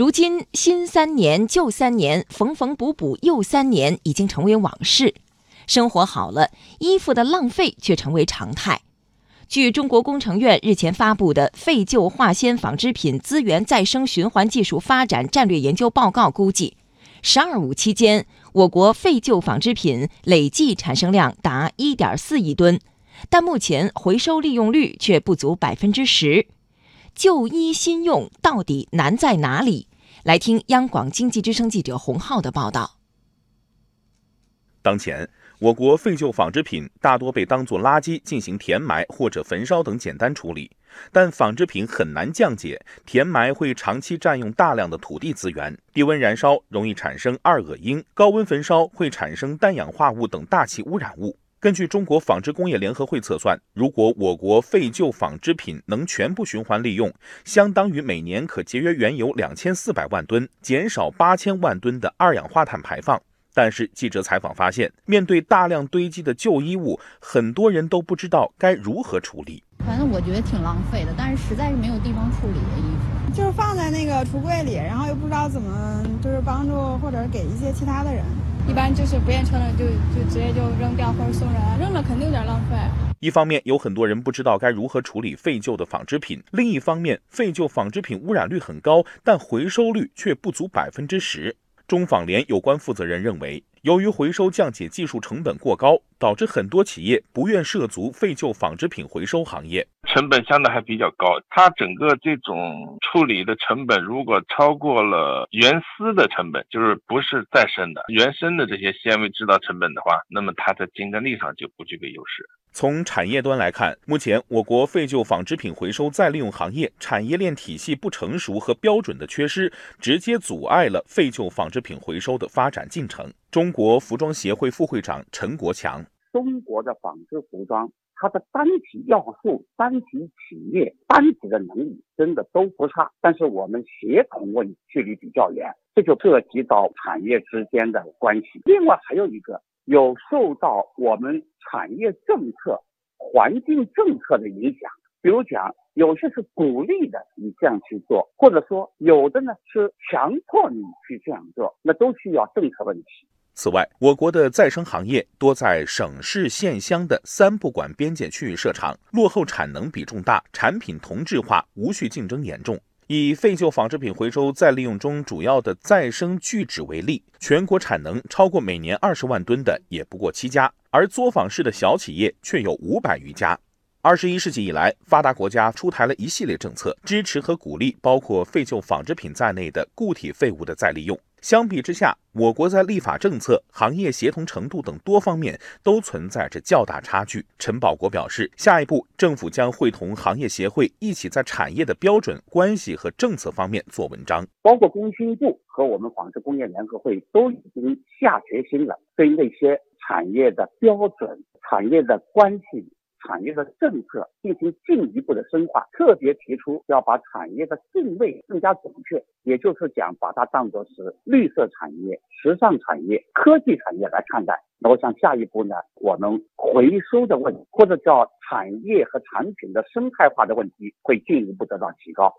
如今新三年旧三年，缝缝补补又三年，已经成为往事。生活好了，衣服的浪费却成为常态。据中国工程院日前发布的《废旧化纤纺织品资源再生循环技术发展战略研究报告》估计，“十二五”期间，我国废旧纺织品累计产生量达1.4亿吨，但目前回收利用率却不足百分之十。旧衣新用到底难在哪里？来听央广经济之声记者洪浩的报道。当前。我国废旧纺织品大多被当作垃圾进行填埋或者焚烧等简单处理，但纺织品很难降解，填埋会长期占用大量的土地资源，低温燃烧容易产生二恶英，高温焚烧会产生氮氧化物等大气污染物。根据中国纺织工业联合会测算，如果我国废旧纺织品能全部循环利用，相当于每年可节约原油两千四百万吨，减少八千万吨的二氧化碳排放。但是记者采访发现，面对大量堆积的旧衣物，很多人都不知道该如何处理。反正我觉得挺浪费的，但是实在是没有地方处理的衣服，就是放在那个橱柜里，然后又不知道怎么就是帮助或者给一些其他的人。一般就是不愿穿了就就直接就扔掉或者送人，扔了肯定有点浪费。一方面有很多人不知道该如何处理废旧的纺织品，另一方面废旧纺织品污染率很高，但回收率却不足百分之十。中纺联有关负责人认为，由于回收降解技术成本过高，导致很多企业不愿涉足废旧纺织品回收行业，成本相对还比较高。它整个这种处理的成本，如果超过了原丝的成本，就是不是再生的原生的这些纤维制造成本的话，那么它在竞争力上就不具备优势。从产业端来看，目前我国废旧纺织品回收再利用行业产业链体系不成熟和标准的缺失，直接阻碍了废旧纺织品回收的发展进程。中国服装协会副会长陈国强：中国的纺织服装，它的单体要素、单体企业、单体的能力真的都不差，但是我们协同问距离比较远，这就涉及到产业之间的关系。另外还有一个。有受到我们产业政策、环境政策的影响，比如讲，有些是鼓励的你这样去做，或者说有的呢是强迫你去这样做，那都需要政策问题。此外，我国的再生行业多在省市县乡的三不管边界区域设厂，落后产能比重大，产品同质化、无序竞争严重。以废旧纺织品回收再利用中主要的再生聚酯为例，全国产能超过每年二十万吨的也不过七家，而作坊式的小企业却有五百余家。二十一世纪以来，发达国家出台了一系列政策，支持和鼓励包括废旧纺织品在内的固体废物的再利用。相比之下，我国在立法政策、行业协同程度等多方面都存在着较大差距。陈宝国表示，下一步政府将会同行业协会一起在产业的标准、关系和政策方面做文章。包括工信部和我们纺织工业联合会都已经下决心了，对那些产业的标准、产业的关系。产业的政策进行进一步的深化，特别提出要把产业的定位更加准确，也就是讲把它当作是绿色产业、时尚产业、科技产业来看待。那我想下一步呢，我们回收的问题或者叫产业和产品的生态化的问题会进一步得到提高。